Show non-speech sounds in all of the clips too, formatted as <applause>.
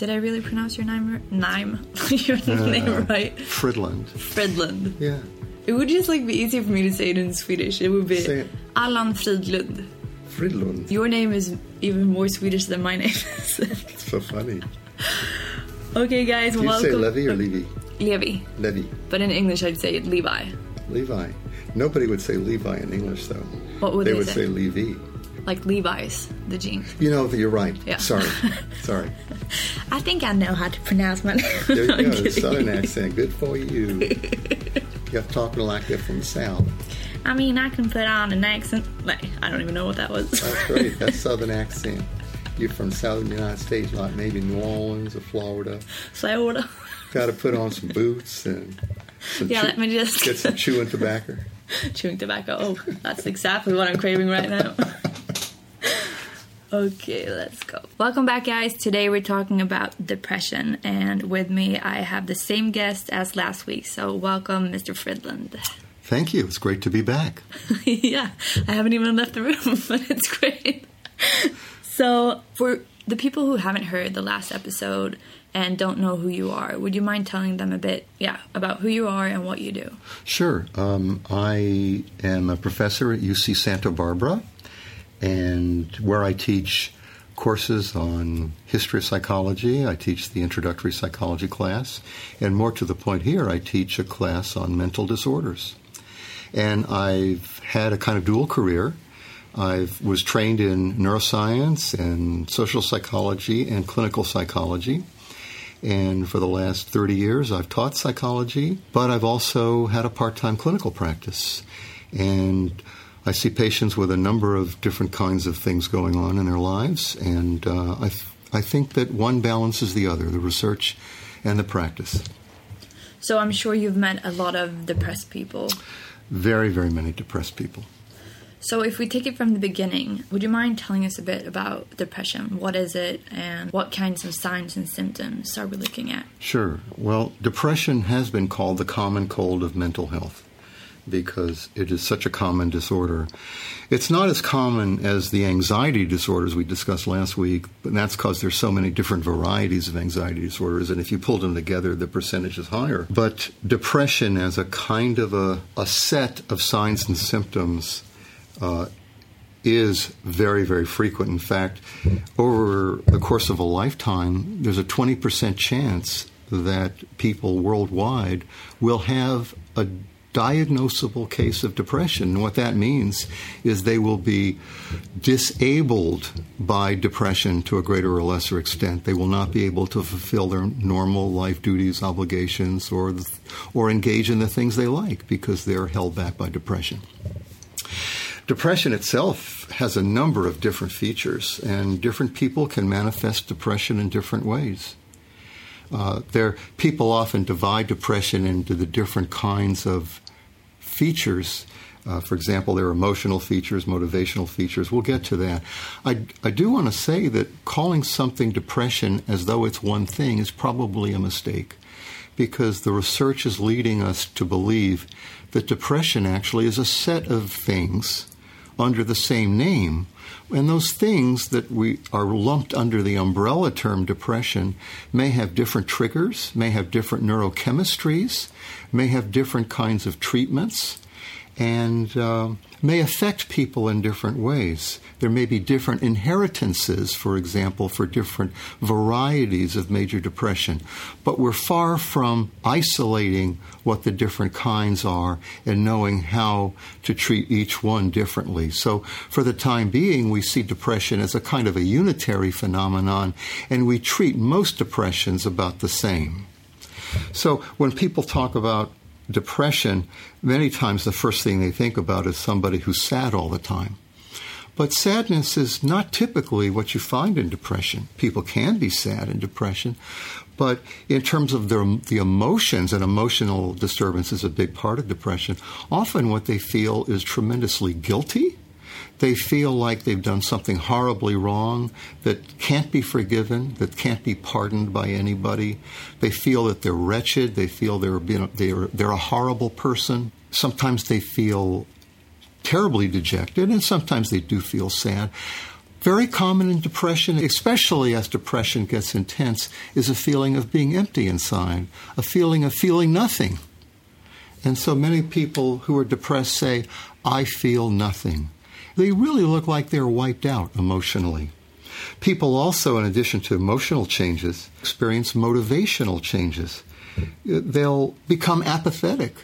Did I really pronounce your name name <laughs> your name right? Fridland. Fridland. Yeah. It would just like be easier for me to say it in Swedish. It would be Say it. Allan Fridlund. Fridlund. Your name is even more Swedish than my name is. It's so funny. okay, guys, Do you welcome. say Levy or Levy? Levi. Levy. But in English, I'd say Levi. Levi. Nobody would say Levi in English, though. What would they they would say? say Levi. Like Levi's, the jeans. You know, you're right. Yeah. Sorry. <laughs> Sorry. I think I know how to pronounce my name. There you <laughs> go. Southern accent. Good for you. <laughs> You're talking like you're from the South. I mean, I can put on an accent. Like, I don't even know what that was. That's great. That's southern accent. You're from southern United States, like maybe New Orleans or Florida. Florida. Got to put on some boots and some Yeah, let me just- get some chewing tobacco. Chewing tobacco. Oh, that's exactly what I'm craving right now. Okay, let's go. Welcome back, guys. Today we're talking about depression, and with me I have the same guest as last week. So, welcome, Mr. Fridland. Thank you. It's great to be back. <laughs> yeah, I haven't even left the room, <laughs> but it's great. So, for the people who haven't heard the last episode and don't know who you are, would you mind telling them a bit, yeah, about who you are and what you do? Sure. Um, I am a professor at UC Santa Barbara, and where I teach courses on history of psychology. I teach the introductory psychology class, and more to the point here, I teach a class on mental disorders. And I've had a kind of dual career. I was trained in neuroscience and social psychology and clinical psychology. And for the last 30 years, I've taught psychology, but I've also had a part time clinical practice. And I see patients with a number of different kinds of things going on in their lives. And uh, I, th- I think that one balances the other the research and the practice. So, I'm sure you've met a lot of depressed people. Very, very many depressed people. So, if we take it from the beginning, would you mind telling us a bit about depression? What is it, and what kinds of signs and symptoms are we looking at? Sure. Well, depression has been called the common cold of mental health because it is such a common disorder. It's not as common as the anxiety disorders we discussed last week, but that's because there's so many different varieties of anxiety disorders, and if you pull them together, the percentage is higher. But depression as a kind of a, a set of signs and symptoms uh, is very, very frequent. In fact, over the course of a lifetime, there's a 20% chance that people worldwide will have a diagnosable case of depression. And what that means is they will be disabled by depression to a greater or lesser extent. They will not be able to fulfill their normal life duties, obligations, or, or engage in the things they like because they're held back by depression. Depression itself has a number of different features, and different people can manifest depression in different ways. Uh, there, people often divide depression into the different kinds of features. Uh, for example, there are emotional features, motivational features. We'll get to that. I, I do want to say that calling something depression as though it's one thing is probably a mistake because the research is leading us to believe that depression actually is a set of things under the same name. And those things that we are lumped under the umbrella term depression may have different triggers, may have different neurochemistries, may have different kinds of treatments, and uh, may affect people in different ways. There may be different inheritances, for example, for different varieties of major depression. But we're far from isolating what the different kinds are and knowing how to treat each one differently. So, for the time being, we see depression as a kind of a unitary phenomenon, and we treat most depressions about the same. So, when people talk about depression, many times the first thing they think about is somebody who's sad all the time. But sadness is not typically what you find in depression. People can be sad in depression, but in terms of their, the emotions, and emotional disturbance is a big part of depression, often what they feel is tremendously guilty. They feel like they've done something horribly wrong that can't be forgiven, that can't be pardoned by anybody. They feel that they're wretched. They feel they're, they're, they're a horrible person. Sometimes they feel terribly dejected, and sometimes they do feel sad. Very common in depression, especially as depression gets intense, is a feeling of being empty inside, a feeling of feeling nothing. And so many people who are depressed say, I feel nothing. They really look like they're wiped out emotionally. People also, in addition to emotional changes, experience motivational changes. They'll become apathetic.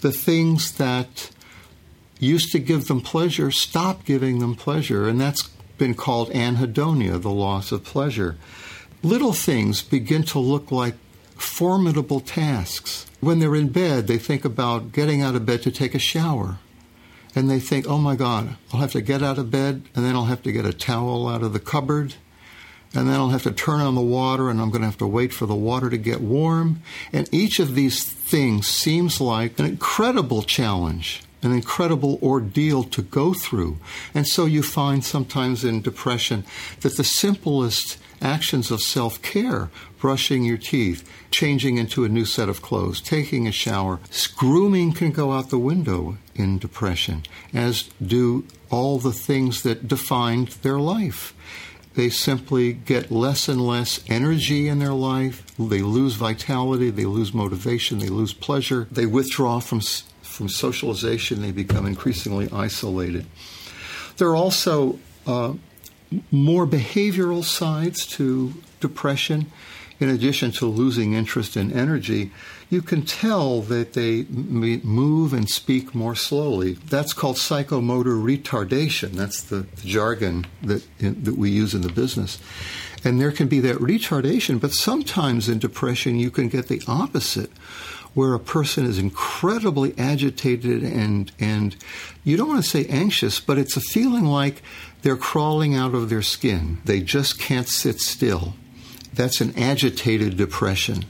The things that used to give them pleasure stop giving them pleasure, and that's been called anhedonia, the loss of pleasure. Little things begin to look like formidable tasks. When they're in bed, they think about getting out of bed to take a shower. And they think, oh my God, I'll have to get out of bed, and then I'll have to get a towel out of the cupboard, and then I'll have to turn on the water, and I'm going to have to wait for the water to get warm. And each of these things seems like an incredible challenge an incredible ordeal to go through. And so you find sometimes in depression that the simplest actions of self care, brushing your teeth, changing into a new set of clothes, taking a shower, grooming can go out the window in depression, as do all the things that defined their life. They simply get less and less energy in their life. They lose vitality. They lose motivation. They lose pleasure. They withdraw from from socialization, they become increasingly isolated. There are also uh, more behavioral sides to depression. In addition to losing interest and energy, you can tell that they move and speak more slowly. That's called psychomotor retardation. That's the, jargon that, in, that we use in the business. And there can be that retardation, but sometimes in depression you can get the opposite, where a person is incredibly agitated and and you don't want to say anxious, but it's a feeling like they're crawling out of their skin. They just can't sit still. That's an agitated depression.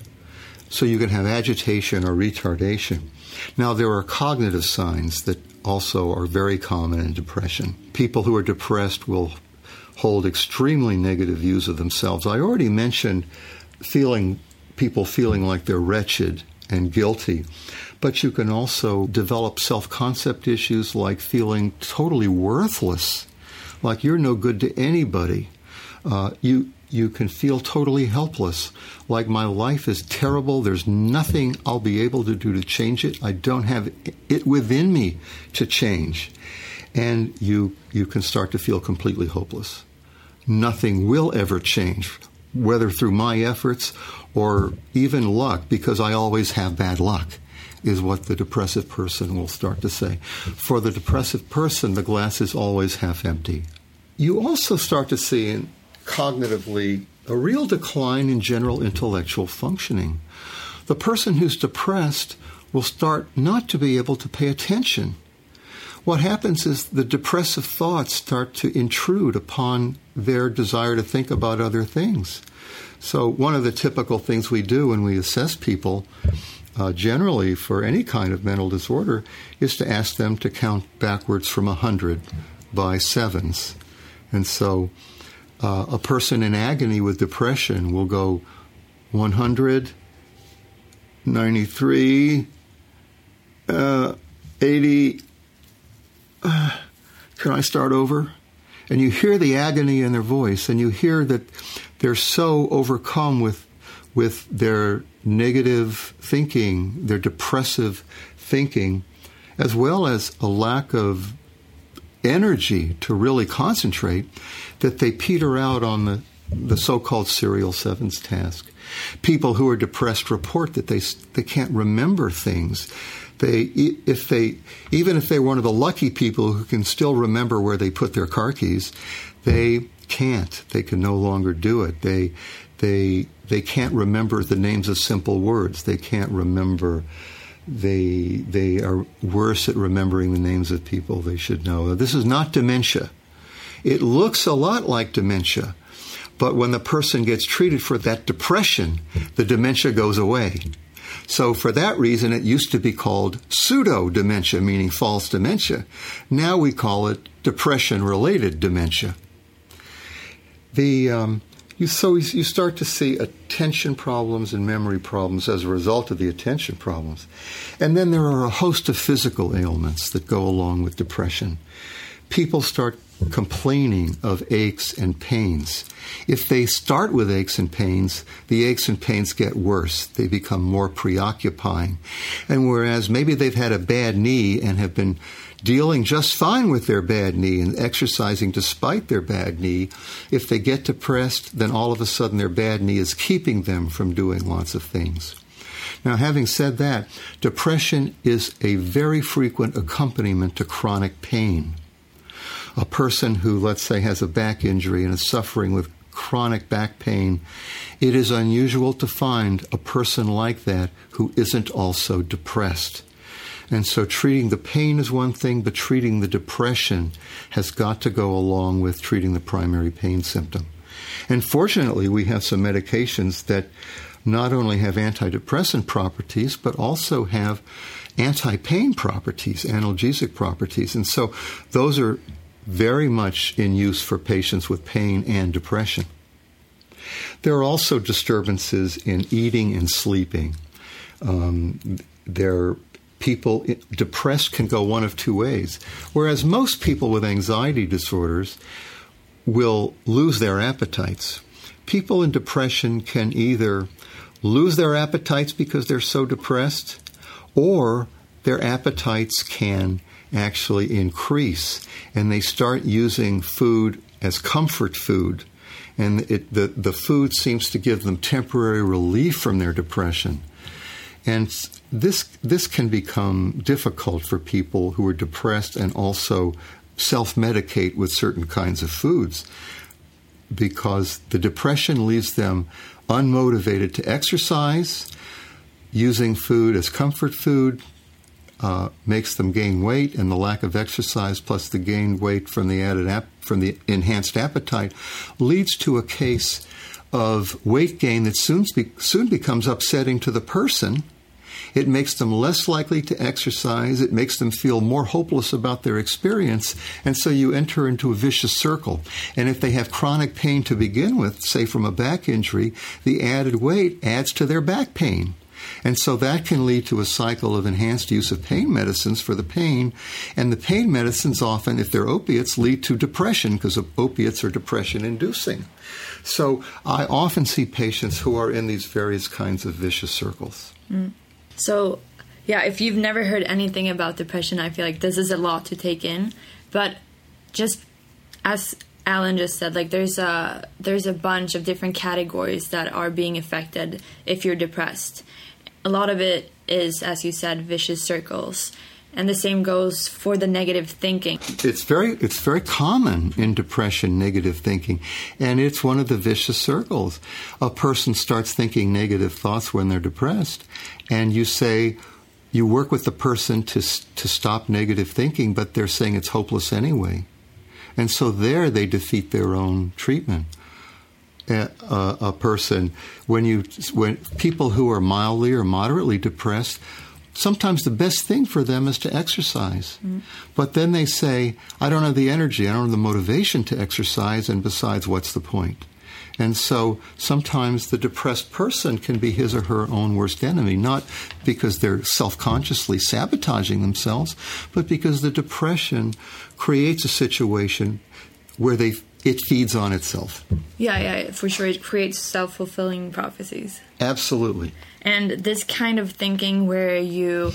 So you can have agitation or retardation. Now there are cognitive signs that also are very common in depression. People who are depressed will hold extremely negative views of themselves. I already mentioned feeling people feeling like they're wretched and guilty. But you can also develop self concept issues like feeling totally worthless, like you're no good to anybody. Uh, you you can feel totally helpless, like my life is terrible. There's nothing I'll be able to do to change it. I don't have it within me to change, and you you can start to feel completely hopeless. Nothing will ever change, whether through my efforts or even luck, because I always have bad luck, is what the depressive person will start to say. For the depressive person, the glass is always half empty. You also start to see cognitively a real decline in general intellectual functioning. The person who's depressed will start not to be able to pay attention. What happens is the depressive thoughts start to intrude upon their desire to think about other things. So, one of the typical things we do when we assess people, uh, generally for any kind of mental disorder, is to ask them to count backwards from 100 by sevens. And so, uh, a person in agony with depression will go 100, 93, uh, 80. Uh, can I start over? And you hear the agony in their voice, and you hear that they're so overcome with with their negative thinking, their depressive thinking, as well as a lack of energy to really concentrate, that they peter out on the, the so-called serial sevens task. People who are depressed report that they they can't remember things. They if they even if they're one of the lucky people who can still remember where they put their car keys, they can't. They can no longer do it. They they they can't remember the names of simple words. They can't remember. They they are worse at remembering the names of people they should know. This is not dementia. It looks a lot like dementia, but when the person gets treated for that depression, the dementia goes away. So, for that reason, it used to be called pseudo dementia, meaning false dementia. Now we call it depression related dementia the um, you so you start to see attention problems and memory problems as a result of the attention problems, and then there are a host of physical ailments that go along with depression. People start complaining of aches and pains. If they start with aches and pains, the aches and pains get worse. They become more preoccupying. And whereas maybe they've had a bad knee and have been dealing just fine with their bad knee and exercising despite their bad knee, if they get depressed, then all of a sudden their bad knee is keeping them from doing lots of things. Now, having said that, depression is a very frequent accompaniment to chronic pain. A person who, let's say, has a back injury and is suffering with chronic back pain, it is unusual to find a person like that who isn't also depressed. And so treating the pain is one thing, but treating the depression has got to go along with treating the primary pain symptom. And fortunately, we have some medications that not only have antidepressant properties, but also have anti pain properties, analgesic properties. And so those are very much in use for patients with pain and depression. There are also disturbances in eating and sleeping. Um, there people depressed can go one of two ways. Whereas most people with anxiety disorders will lose their appetites. People in depression can either lose their appetites because they're so depressed, or their appetites can actually increase and they start using food as comfort food. And it, the, the food seems to give them temporary relief from their depression. And this, this can become difficult for people who are depressed and also self medicate with certain kinds of foods because the depression leaves them unmotivated to exercise. Using food as comfort food uh, makes them gain weight, and the lack of exercise plus the gained weight from the added ap- from the enhanced appetite leads to a case of weight gain that soon, be- soon becomes upsetting to the person it makes them less likely to exercise. It makes them feel more hopeless about their experience. And so you enter into a vicious circle. And if they have chronic pain to begin with, say from a back injury, the added weight adds to their back pain. And so that can lead to a cycle of enhanced use of pain medicines for the pain. And the pain medicines often, if they're opiates, lead to depression because opiates are depression inducing. So I often see patients who are in these various kinds of vicious circles. Mm. So, yeah, if you've never heard anything about depression, I feel like this is a lot to take in. But just as Alan just said, like there's a there's a bunch of different categories that are being affected if you're depressed. A lot of it is, as you said, vicious circles and the same goes for the negative thinking. It's very it's very common in depression negative thinking. And it's one of the vicious circles. A person starts thinking negative thoughts when they're depressed. And you say you work with the person to to stop negative thinking but they're saying it's hopeless anyway. And so there they defeat their own treatment. A, a, a person when you when people who are mildly or moderately depressed sometimes the best thing for them is to exercise. Mm-hmm. But then they say, I don't have the energy, I don't have the motivation to exercise, and besides, what's the point? And so sometimes the depressed person can be his or her own worst enemy, not because they're self consciously sabotaging themselves, but because the depression creates a situation where they it feeds on itself. Yeah, yeah, for sure. It creates self fulfilling prophecies. Absolutely. And this kind of thinking where you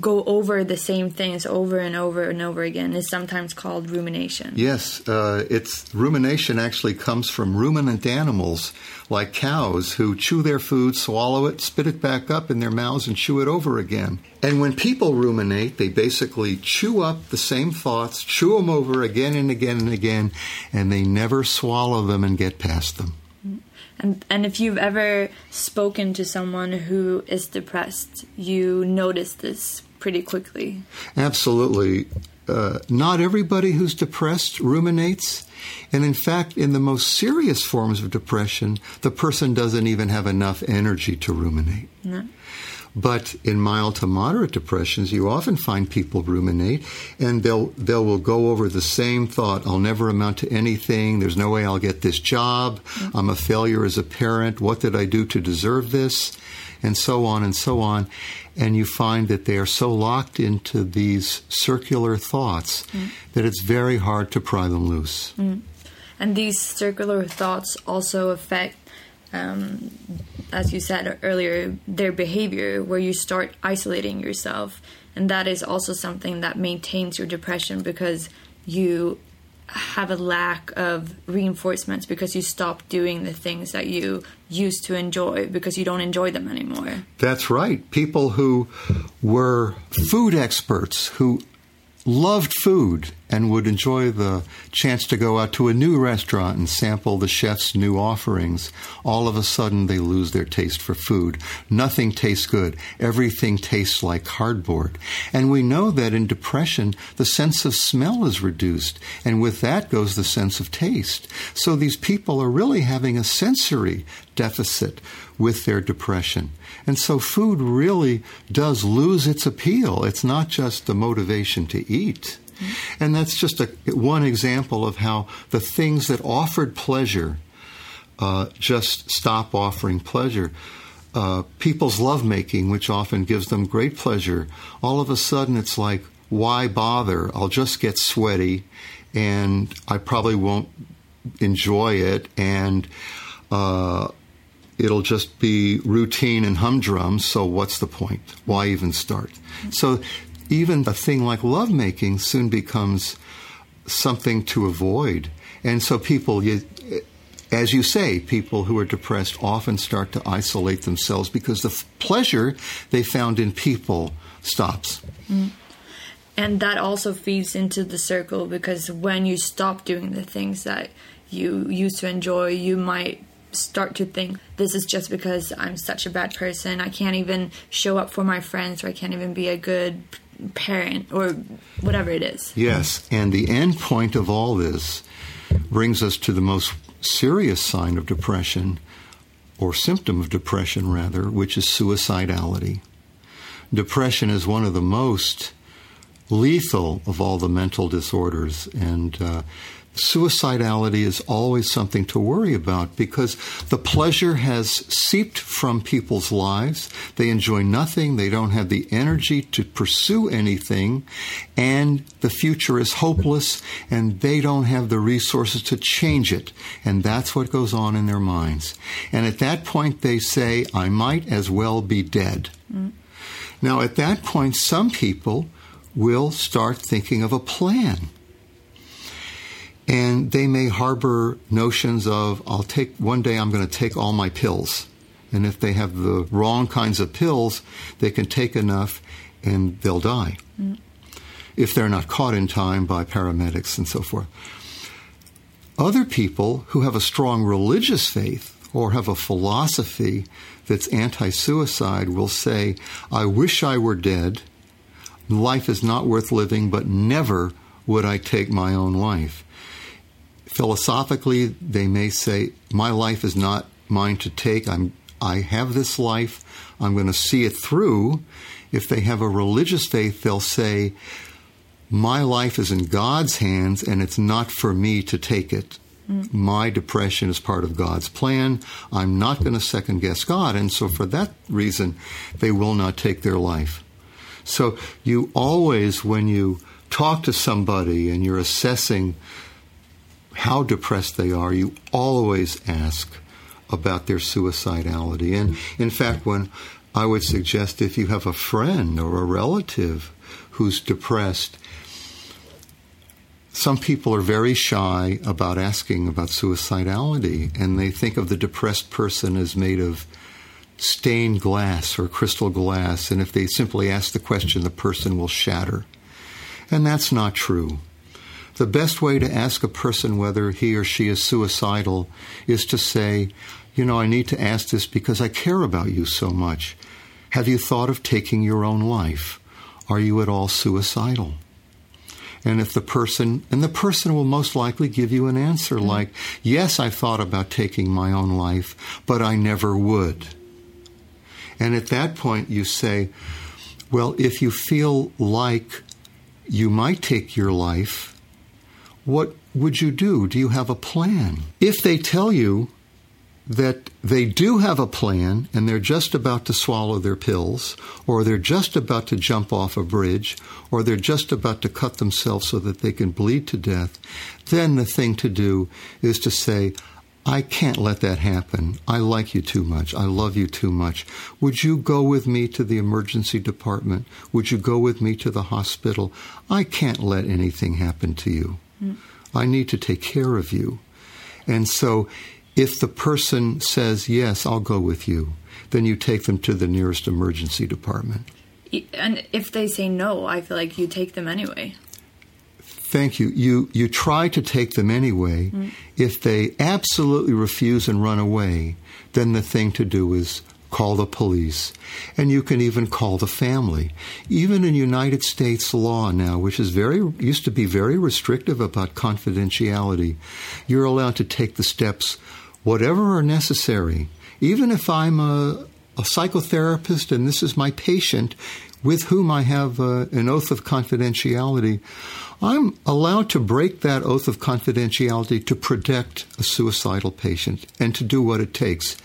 go over the same things over and over and over again is sometimes called rumination. Yes, uh, it's rumination actually comes from ruminant animals like cows who chew their food, swallow it, spit it back up in their mouths, and chew it over again. And when people ruminate, they basically chew up the same thoughts, chew them over again and again and again, and they never swallow them and get past them. And, and if you've ever spoken to someone who is depressed, you notice this pretty quickly. Absolutely. Uh, not everybody who's depressed ruminates. And in fact, in the most serious forms of depression, the person doesn't even have enough energy to ruminate. No. But in mild to moderate depressions, you often find people ruminate and they'll they will go over the same thought, I'll never amount to anything, there's no way I'll get this job, I'm a failure as a parent, what did I do to deserve this? And so on and so on. And you find that they are so locked into these circular thoughts mm. that it's very hard to pry them loose. Mm. And these circular thoughts also affect um, as you said earlier, their behavior, where you start isolating yourself. And that is also something that maintains your depression because you have a lack of reinforcements because you stop doing the things that you used to enjoy because you don't enjoy them anymore. That's right. People who were food experts, who loved food and would enjoy the chance to go out to a new restaurant and sample the chef's new offerings, all of a sudden they lose their taste for food. Nothing tastes good. Everything tastes like cardboard. And we know that in depression, the sense of smell is reduced, and with that goes the sense of taste. So these people are really having a sensory deficit with their depression. And so food really does lose its appeal. It's not just the motivation to eat. And that's just a, one example of how the things that offered pleasure uh, just stop offering pleasure. Uh, people's lovemaking, which often gives them great pleasure, all of a sudden it's like, why bother? I'll just get sweaty and I probably won't enjoy it. And uh, it'll just be routine and humdrum. So what's the point? Why even start? So even a thing like lovemaking soon becomes something to avoid. And so people, as you say, people who are depressed often start to isolate themselves because the pleasure they found in people stops. Mm. And that also feeds into the circle because when you stop doing the things that you used to enjoy, you might start to think this is just because I'm such a bad person. I can't even show up for my friends or I can't even be a good parent or whatever it is. Yes, and the end point of all this brings us to the most serious sign of depression or symptom of depression rather, which is suicidality. Depression is one of the most lethal of all the mental disorders and uh, suicidality is always something to worry about because the pleasure has seeped from people's lives. They enjoy nothing. They don't have the energy to pursue anything. And the future is hopeless and they don't have the resources to change it. And that's what goes on in their minds. And at that point, they say, I might as well be dead. Mm. Now, at that point, some people will start thinking of a plan and they may harbor notions of, I'll take, one day I'm going to take all my pills. And if they have the wrong kinds of pills, they can take enough and they'll die. Mm. If they're not caught in time by paramedics and so forth. Other people who have a strong religious faith or have a philosophy that's anti suicide will say, I wish I were dead. Life is not worth living, but never would I take my own life. Philosophically, they may say, My life is not mine to take. I'm, I have this life. I'm going to see it through. If they have a religious faith, they'll say, My life is in God's hands and it's not for me to take it. Mm. My depression is part of God's plan. I'm not going to second guess God. And so, for that reason, they will not take their life. So, you always, when you talk to somebody and you're assessing how depressed they are, you always ask about their suicidality. And in fact, when I would suggest if you have a friend or a relative who's depressed, some people are very shy about asking about suicidality, and they think of the depressed person as made of stained glass or crystal glass, and if they simply ask the question, the person will shatter. And that's not true. The best way to ask a person whether he or she is suicidal is to say, You know, I need to ask this because I care about you so much. Have you thought of taking your own life? Are you at all suicidal? And if the person, and the person will most likely give you an answer mm-hmm. like, Yes, I've thought about taking my own life, but I never would. And at that point, you say, well, if you feel like you might take your life, what would you do? Do you have a plan? If they tell you that they do have a plan and they're just about to swallow their pills, or they're just about to jump off a bridge, or they're just about to cut themselves so that they can bleed to death, then the thing to do is to say, I can't let that happen. I like you too much. I love you too much. Would you go with me to the emergency department? Would you go with me to the hospital? I can't let anything happen to you. Mm. I need to take care of you. And so if the person says, Yes, I'll go with you, then you take them to the nearest emergency department. And if they say no, I feel like you take them anyway. Thank you. You you try to take them anyway. Mm. If they absolutely refuse and run away, then the thing to do is call the police, and you can even call the family. Even in United States law now, which is very used to be very restrictive about confidentiality, you're allowed to take the steps whatever are necessary. Even if I'm a, a psychotherapist and this is my patient with whom I have uh, an oath of confidentiality, I'm allowed to break that oath of confidentiality to protect a suicidal patient and to do what it takes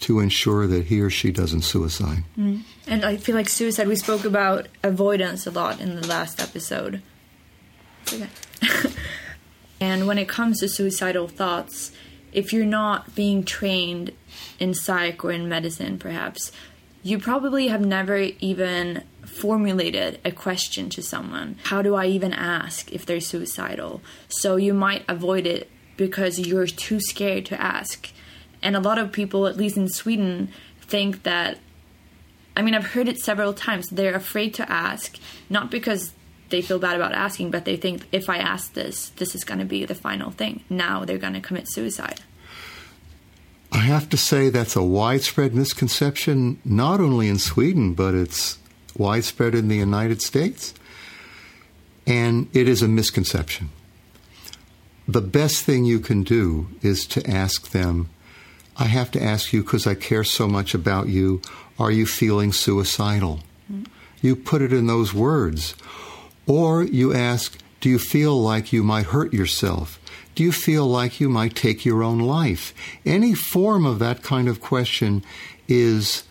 to ensure that he or she doesn't suicide. Mm. And I feel like suicide, we spoke about avoidance a lot in the last episode. Okay. <laughs> and when it comes to suicidal thoughts, if you're not being trained in psych or in medicine, perhaps, you probably have never even formulated a question to someone. How do I even ask if they're suicidal? So you might avoid it because you're too scared to ask. And a lot of people, at least in Sweden, think that I mean, I've heard it several times. They're afraid to ask, not because they feel bad about asking, but they think if I ask this, this is going to be the final thing. Now they're going to commit suicide. I have to say that's a widespread misconception, not only in Sweden, but it's widespread in the United States. And it is a misconception. The best thing you can do is to ask them, I have to ask you because I care so much about you, are you feeling suicidal? Mm-hmm. You put it in those words. Or you ask, Do you feel like you might hurt yourself? Do you feel like you might take your own life? Any form of that kind of question is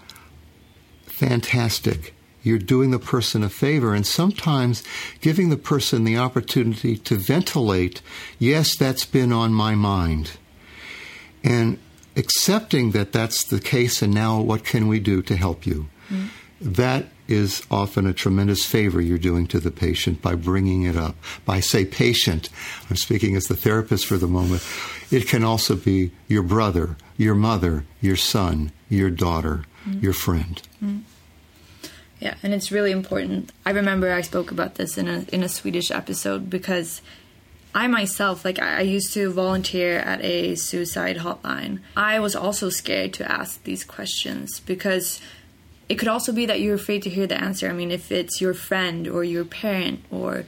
fantastic. You're doing the person a favor, and sometimes giving the person the opportunity to ventilate, yes, that's been on my mind. And accepting that that's the case, and now what can we do to help you? Mm. That is often a tremendous favor you're doing to the patient by bringing it up. By say patient, I'm speaking as the therapist for the moment. It can also be your brother, your mother, your son, your daughter, mm your friend. mm Yeah, and it's really important. I remember I spoke about this in a in a Swedish episode because I myself, like I used to volunteer at a suicide hotline. I was also scared to ask these questions because it could also be that you're afraid to hear the answer. I mean, if it's your friend or your parent or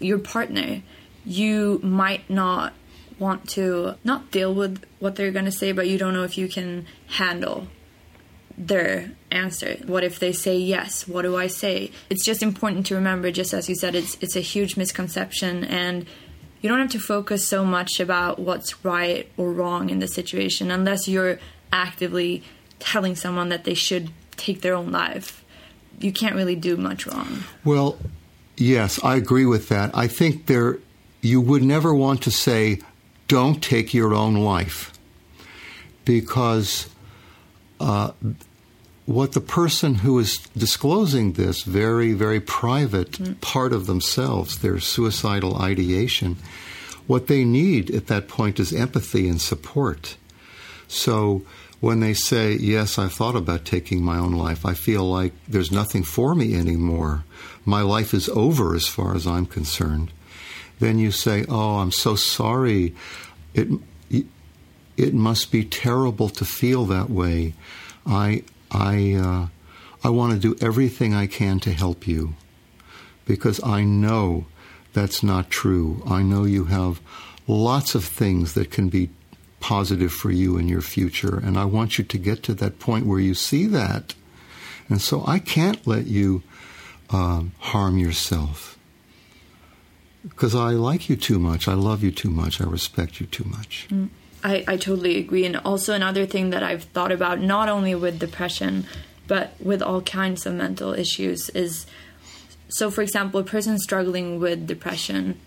your partner, you might not want to not deal with what they're going to say, but you don't know if you can handle their answer. What if they say yes? What do I say? It's just important to remember just as you said it's it's a huge misconception and you don't have to focus so much about what's right or wrong in the situation unless you're actively telling someone that they should take their own life, you can't really do much wrong. Well, yes, I agree with that. I think there you would never want to say don't take your own life because uh, what the person who is disclosing this very, very private mm. part of themselves, their suicidal ideation, what they need at that point is empathy and support. So when they say, Yes, I've thought about taking my own life, I feel like there's nothing for me anymore. My life is over as far as I'm concerned. Then you say, Oh, I'm so sorry. It, it must be terrible to feel that way. I, I, uh, I want to do everything I can to help you because I know that's not true. I know you have lots of things that can be positive for you in your future. And I want you to get to that point where you see that And so I can't let you um, harm yourself because I like you too much. I love you too much. I respect you too much. Mm. I, I totally agree. And also, another thing that I've thought about, not only with depression, but with all kinds of mental issues, is so, for example, a person struggling with depression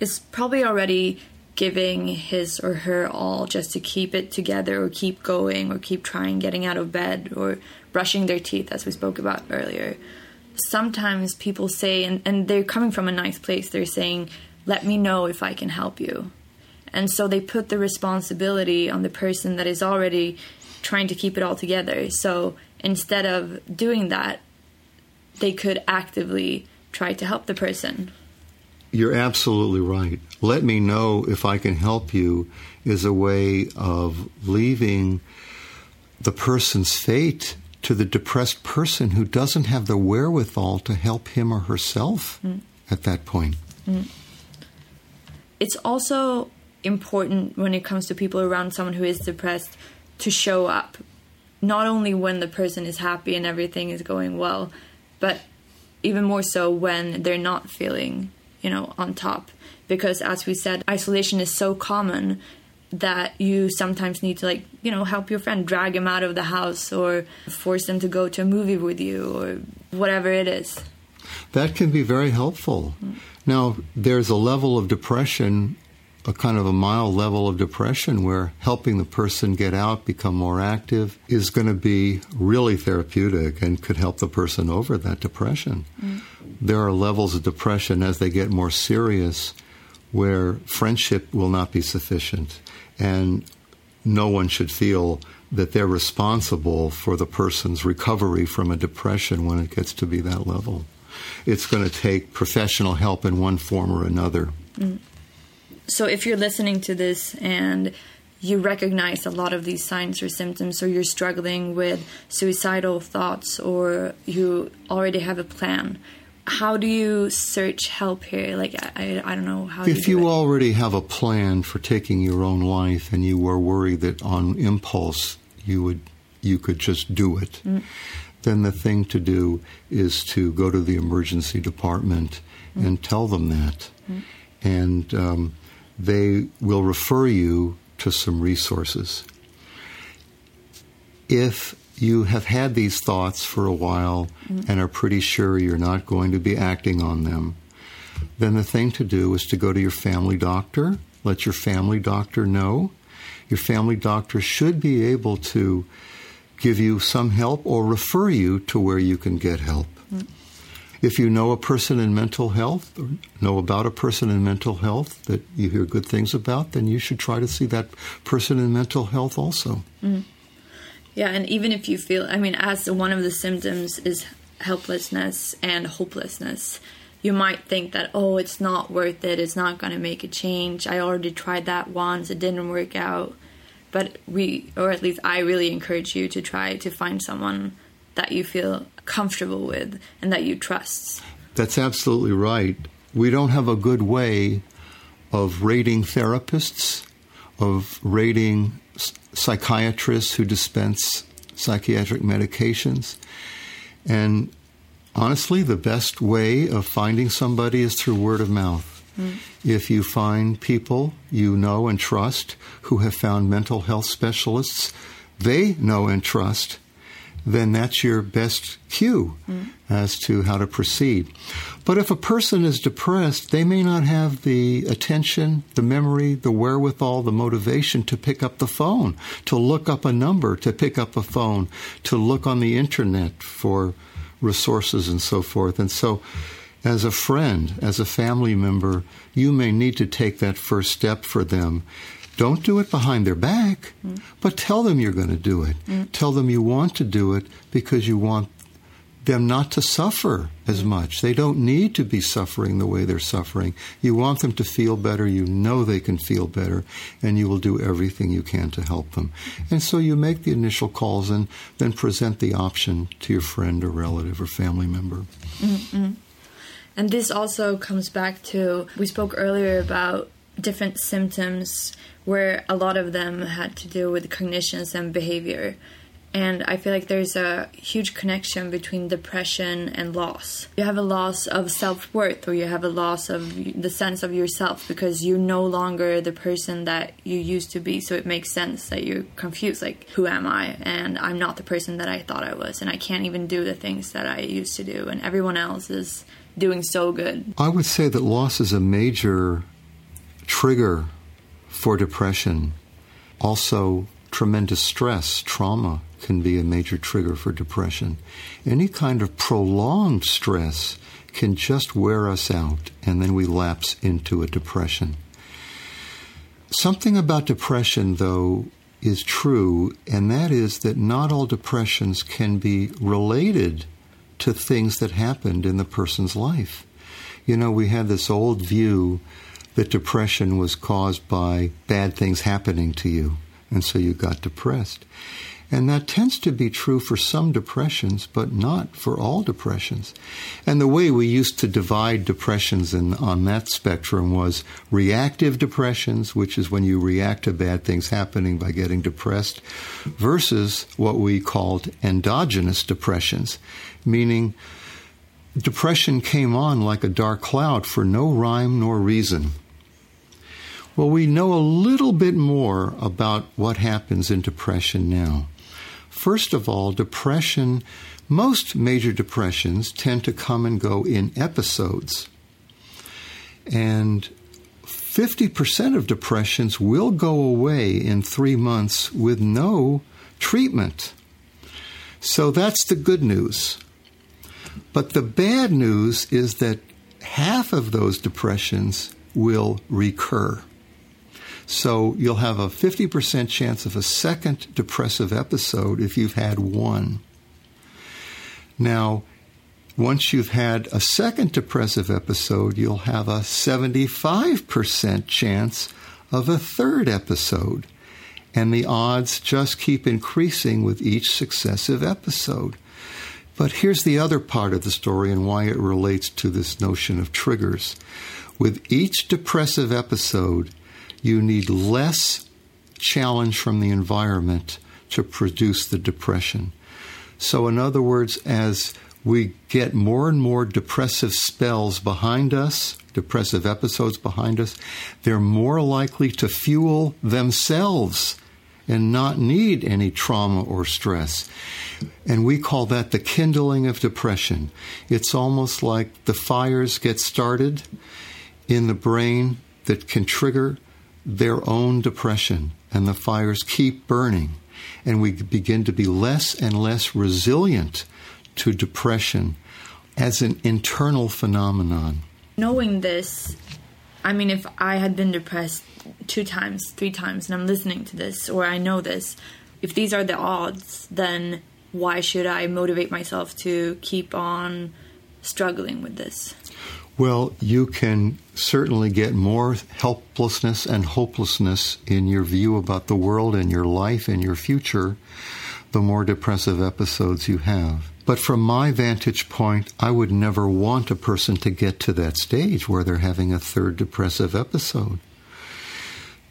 is probably already giving his or her all just to keep it together or keep going or keep trying getting out of bed or brushing their teeth, as we spoke about earlier. Sometimes people say, and, and they're coming from a nice place, they're saying, Let me know if I can help you and so they put the responsibility on the person that is already trying to keep it all together. So instead of doing that, they could actively try to help the person. You're absolutely right. Let me know if I can help you is a way of leaving the person's fate to the depressed person who doesn't have the wherewithal to help him or herself mm. at that point. Mm. It's also important when it comes to people around someone who is depressed to show up not only when the person is happy and everything is going well but even more so when they're not feeling you know on top. Because as we said isolation is so common that you sometimes need to like you know help your friend drag him out of the house or force them to go to a movie with you or whatever it is. That can be very helpful. Mm. now there's a level of depression a kind of a mild level of depression where helping the person get out, become more active, is going to be really therapeutic and could help the person over that depression. Mm. There are levels of depression as they get more serious where friendship will not be sufficient and no one should feel that they're responsible for the person's recovery from a depression when it gets to be that level. It's going to take professional help in one form or another. Mm. So if you're listening to this and you recognize a lot of these signs or symptoms, or you're struggling with suicidal thoughts, or you already have a plan, how do you search help here? Like, I, I don't know how. If you, you already have a plan for taking your own life, and you were worried that on impulse you would you could just do it, mm. then the thing to do is to go to the emergency department mm. and tell them that, mm. and. Um, they will refer you to some resources. If you have had these thoughts for a while mm-hmm. and are pretty sure you're not going to be acting on them, then the thing to do is to go to your family doctor, let your family doctor know. Your family doctor should be able to give you some help or refer you to where you can get help. If you know a person in mental health or know about a person in mental health that you hear good things about, then you should try to see that person in mental health also. Mm. Yeah, and even if you feel, I mean, as one of the symptoms is helplessness and hopelessness, you might think that, oh, it's not worth it, it's not going to make a change. I already tried that once, it didn't work out. But we, or at least I really encourage you to try to find someone that you feel comfortable with and that you trust. That's absolutely right. We don't have a good way of rating therapists, of rating psychiatrists who dispense psychiatric medications. And honestly, the best way of finding somebody is through word of mouth. Mm. If you find people you know and trust who have found mental health specialists they know and trust, then that's your best cue mm. as to how to proceed. But if a person is depressed, they may not have the attention, the memory, the wherewithal, the motivation to pick up the phone, to look up a number, to pick up a phone, to look on the internet for resources and so forth. And so, as a friend, as a family member, you may need to take that first step for them don't do it behind their back, mm. but tell them you're going to do it. Mm. Tell them you want to do it because you want them not to suffer as much. They don't need to be suffering the way they're suffering. You want them to feel better. You know they can feel better, and you will do everything you can to help them. And so you make the initial calls and then present the option to your friend or relative or family member. Mm-hmm. And this also comes back to we spoke earlier about different symptoms where a lot of them had to do with cognitions and behavior. And I feel like there's a huge connection between depression and loss. You have a loss of self worth, or you have a loss of the sense of yourself because you're no longer the person that you used to be. So it makes sense that you're confused like, who am I? And I'm not the person that I thought I was. And I can't even do the things that I used to do. And everyone else is doing so good. I would say that loss is a major trigger for depression. Also, tremendous stress, trauma can be a major trigger for depression. Any kind of prolonged stress can just wear us out, and then we lapse into a depression. Something about depression, though, is true, and that is that not all depressions can be related to things that happened in the person's life. You know, we had this old view that depression was caused by bad things happening to you, and so you got depressed. And that tends to be true for some depressions, but not for all depressions. And the way we used to divide depressions in, on that spectrum was reactive depressions, which is when you react to bad things happening by getting depressed, versus what we called endogenous depressions, meaning depression came on like a dark cloud for no rhyme nor reason. Well, we know a little bit more about what happens in depression now. First of all, depression, most major depressions tend to come and go in episodes. And 50% of depressions will go away in three months with no treatment. So that's the good news. But the bad news is that half of those depressions will recur. So you'll have a 50% chance of a second depressive episode if you've had one. Now, once you've had a second depressive episode, you'll have a 75% chance of a third episode. And the odds just keep increasing with each successive episode. But here's the other part of the story and why it relates to this notion of triggers. With each depressive episode, you need less challenge from the environment to produce the depression. So, in other words, as we get more and more depressive spells behind us, depressive episodes behind us, they're more likely to fuel themselves and not need any trauma or stress. And we call that the kindling of depression. It's almost like the fires get started in the brain that can trigger their own depression, and the fires keep burning, and we begin to be less and less resilient to depression as an internal phenomenon. Knowing this, I mean, if I had been depressed two times, three times, and I'm listening to this, or I know this, if these are the odds, then why should I motivate myself to keep on struggling with this? Well, you can certainly get more helplessness and hopelessness in your view about the world and your life and your future the more depressive episodes you have. But from my vantage point, I would never want a person to get to that stage where they're having a third depressive episode.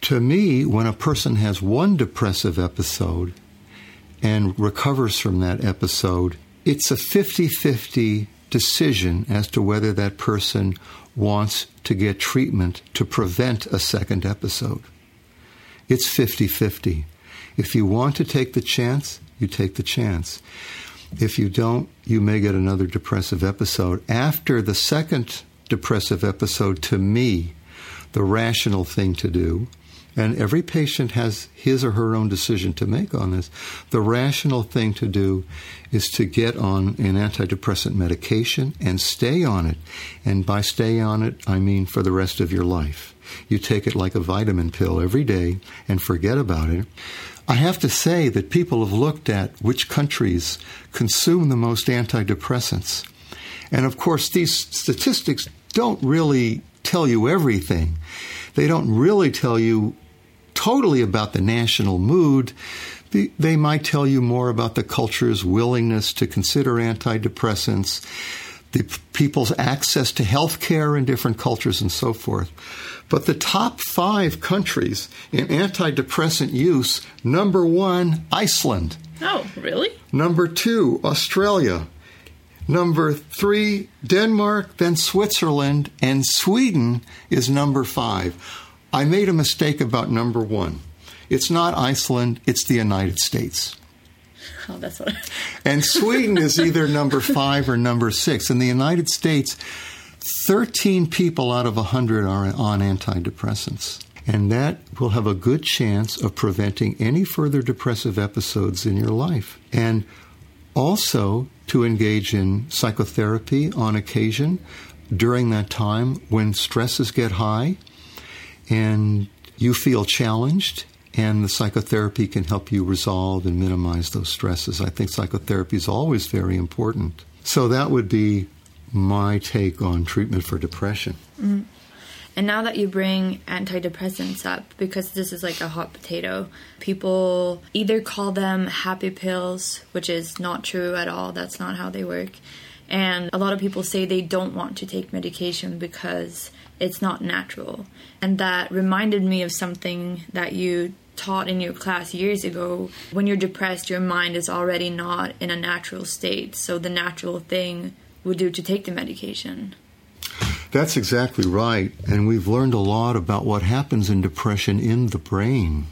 To me, when a person has one depressive episode and recovers from that episode, it's a 50 50 decision as to whether that person wants to get treatment to prevent a second episode. It's 50 50. If you want to take the chance, you take the chance. If you don't, you may get another depressive episode. After the second depressive episode, to me, the rational thing to do and every patient has his or her own decision to make on this. The rational thing to do is to get on an antidepressant medication and stay on it. And by stay on it, I mean for the rest of your life. You take it like a vitamin pill every day and forget about it. I have to say that people have looked at which countries consume the most antidepressants. And of course, these statistics don't really tell you everything. They don't really tell you totally about the national mood. They might tell you more about the culture's willingness to consider antidepressants, the people's access to health care in different cultures, and so forth. But the top five countries in antidepressant use number one, Iceland. Oh, really? Number two, Australia. Number three, Denmark, then Switzerland, and Sweden is number five. I made a mistake about number one. It's not Iceland, it's the United States. Oh, that's what. and <laughs> Sweden is either number five or number six. In the United States, 13 people out of 100 are on antidepressants. And that will have a good chance of preventing any further depressive episodes in your life. And also to engage in psychotherapy on occasion during that time when stresses get high and you feel challenged and the psychotherapy can help you resolve and minimize those stresses. I think psychotherapy is always very important. So that would be my take on treatment for depression. Mm. And now that you bring antidepressants up, because this is like a hot potato, people either call them happy pills, which is not true at all. That's not how they work. And a lot of people say they don't want to take medication because it's not natural. And that reminded me of something that you taught in your class years ago. When you're depressed, your mind is already not in a natural state. So the natural thing would do to take the medication. That's exactly right. And we've learned a lot about what happens in depression in the brain.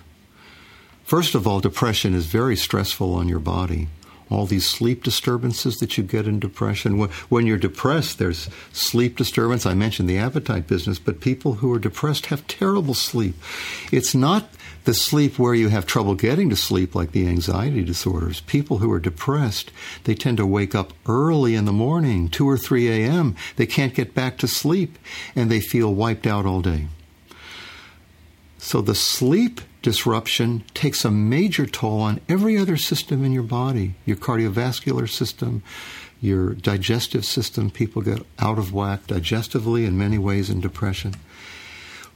First of all, depression is very stressful on your body. All these sleep disturbances that you get in depression. When you're depressed, there's sleep disturbance. I mentioned the appetite business, but people who are depressed have terrible sleep. It's not the sleep where you have trouble getting to sleep, like the anxiety disorders, people who are depressed, they tend to wake up early in the morning, 2 or 3 a.m. They can't get back to sleep and they feel wiped out all day. So the sleep disruption takes a major toll on every other system in your body your cardiovascular system, your digestive system. People get out of whack digestively in many ways in depression.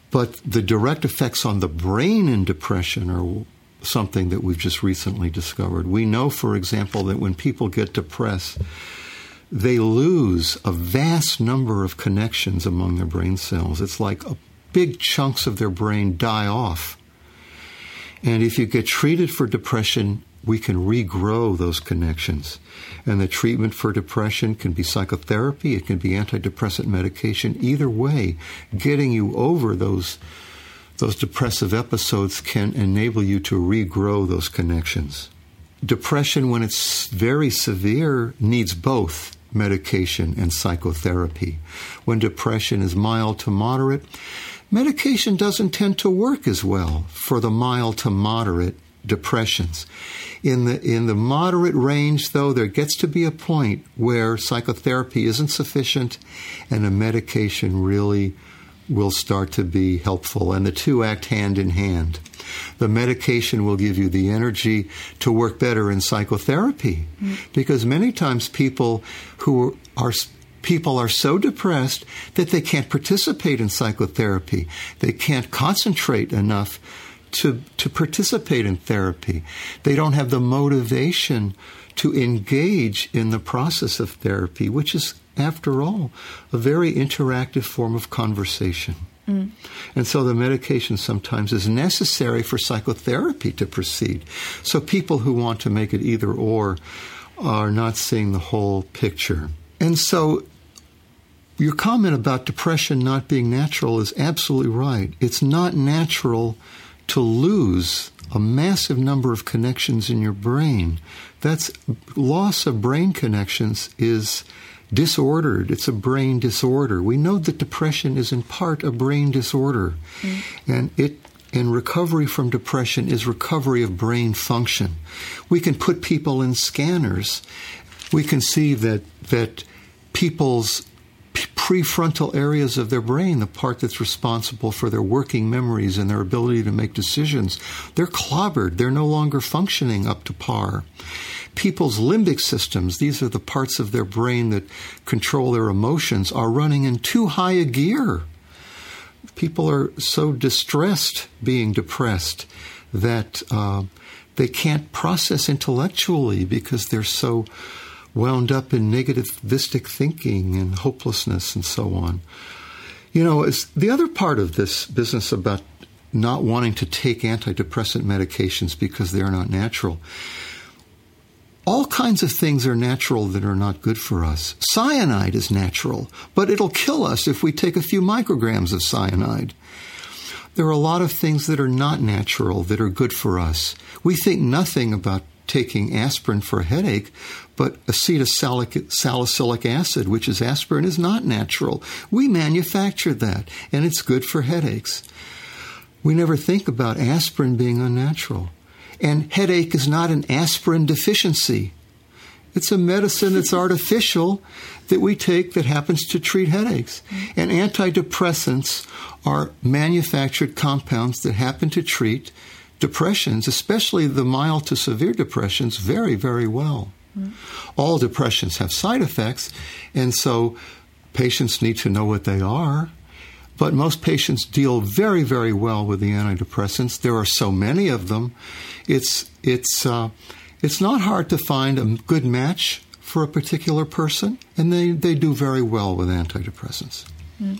But the direct effects on the brain in depression are something that we've just recently discovered. We know, for example, that when people get depressed, they lose a vast number of connections among their brain cells. It's like big chunks of their brain die off. And if you get treated for depression, we can regrow those connections. And the treatment for depression can be psychotherapy, it can be antidepressant medication. Either way, getting you over those those depressive episodes can enable you to regrow those connections. Depression, when it's very severe, needs both medication and psychotherapy. When depression is mild to moderate, medication doesn't tend to work as well for the mild to moderate depressions. In the in the moderate range though there gets to be a point where psychotherapy isn't sufficient and a medication really will start to be helpful and the two act hand in hand. The medication will give you the energy to work better in psychotherapy mm-hmm. because many times people who are people are so depressed that they can't participate in psychotherapy. They can't concentrate enough to, to participate in therapy. They don't have the motivation to engage in the process of therapy, which is, after all, a very interactive form of conversation. Mm. And so the medication sometimes is necessary for psychotherapy to proceed. So people who want to make it either or are not seeing the whole picture. And so your comment about depression not being natural is absolutely right. It's not natural to lose a massive number of connections in your brain. That's loss of brain connections is disordered. It's a brain disorder. We know that depression is in part a brain disorder. Mm. And it and recovery from depression is recovery of brain function. We can put people in scanners. We can see that that people's prefrontal areas of their brain, the part that's responsible for their working memories and their ability to make decisions, they're clobbered. They're no longer functioning up to par. People's limbic systems, these are the parts of their brain that control their emotions, are running in too high a gear. People are so distressed being depressed that uh, they can't process intellectually because they're so wound up in negativistic thinking and hopelessness and so on. You know, it's the other part of this business about not wanting to take antidepressant medications because they're not natural. all kinds of things are natural that are not good for us. Cyanide is natural, but it'll kill us if we take a few micrograms of cyanide. There are a lot of things that are not natural that are good for us. We think nothing about taking aspirin for a headache, but acetylsalicylic acid, which is aspirin, is not natural. We manufacture that, and it's good for headaches. We never think about aspirin being unnatural. And headache is not an aspirin deficiency. It's a medicine that's <laughs> artificial that we take that happens to treat headaches. And antidepressants are manufactured compounds that happen to treat depressions, especially the mild to severe depressions, very, very well. Mm. All depressions have side effects, and so patients need to know what they are. But most patients deal very, very well with the antidepressants. There are so many of them. It's it's uh, it's not hard to find a good match for a particular person, and they, they do very well with antidepressants. Mm.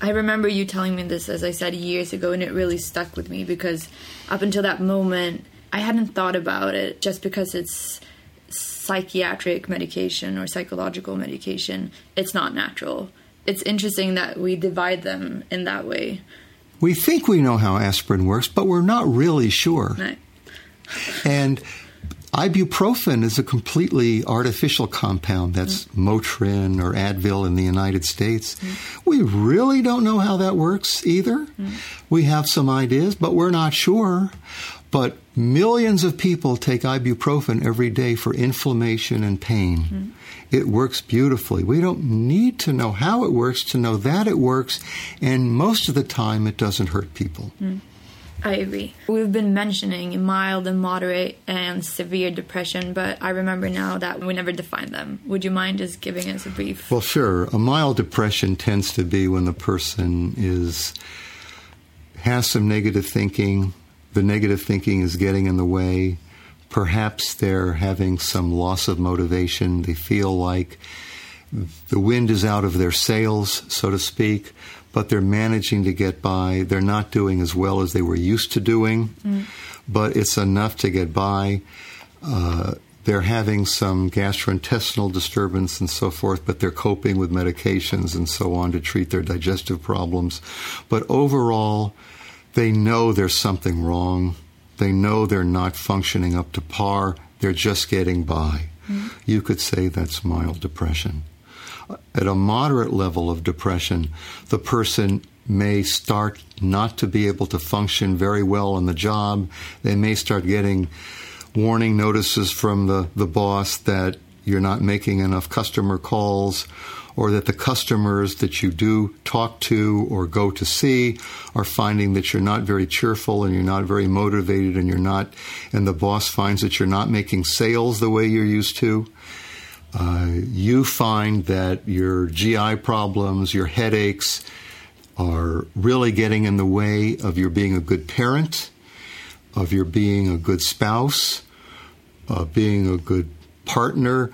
I remember you telling me this, as I said, years ago, and it really stuck with me because up until that moment, I hadn't thought about it just because it's psychiatric medication or psychological medication, it's not natural. It's interesting that we divide them in that way. We think we know how aspirin works, but we're not really sure. Right. and Ibuprofen is a completely artificial compound. That's mm. Motrin or Advil in the United States. Mm. We really don't know how that works either. Mm. We have some ideas, but we're not sure. But millions of people take ibuprofen every day for inflammation and pain. Mm. It works beautifully. We don't need to know how it works to know that it works, and most of the time it doesn't hurt people. Mm. I agree. We've been mentioning mild and moderate and severe depression, but I remember now that we never defined them. Would you mind just giving us a brief? Well, sure. A mild depression tends to be when the person is has some negative thinking. The negative thinking is getting in the way. Perhaps they're having some loss of motivation. They feel like the wind is out of their sails, so to speak but they're managing to get by. They're not doing as well as they were used to doing, mm. but it's enough to get by. Uh, they're having some gastrointestinal disturbance and so forth, but they're coping with medications and so on to treat their digestive problems. But overall, they know there's something wrong. They know they're not functioning up to par. They're just getting by. Mm. You could say that's mild depression at a moderate level of depression, the person may start not to be able to function very well on the job. They may start getting warning notices from the, the boss that you're not making enough customer calls or that the customers that you do talk to or go to see are finding that you're not very cheerful and you're not very motivated and you're not and the boss finds that you're not making sales the way you're used to uh, you find that your GI problems, your headaches, are really getting in the way of your being a good parent, of your being a good spouse, uh, being a good partner,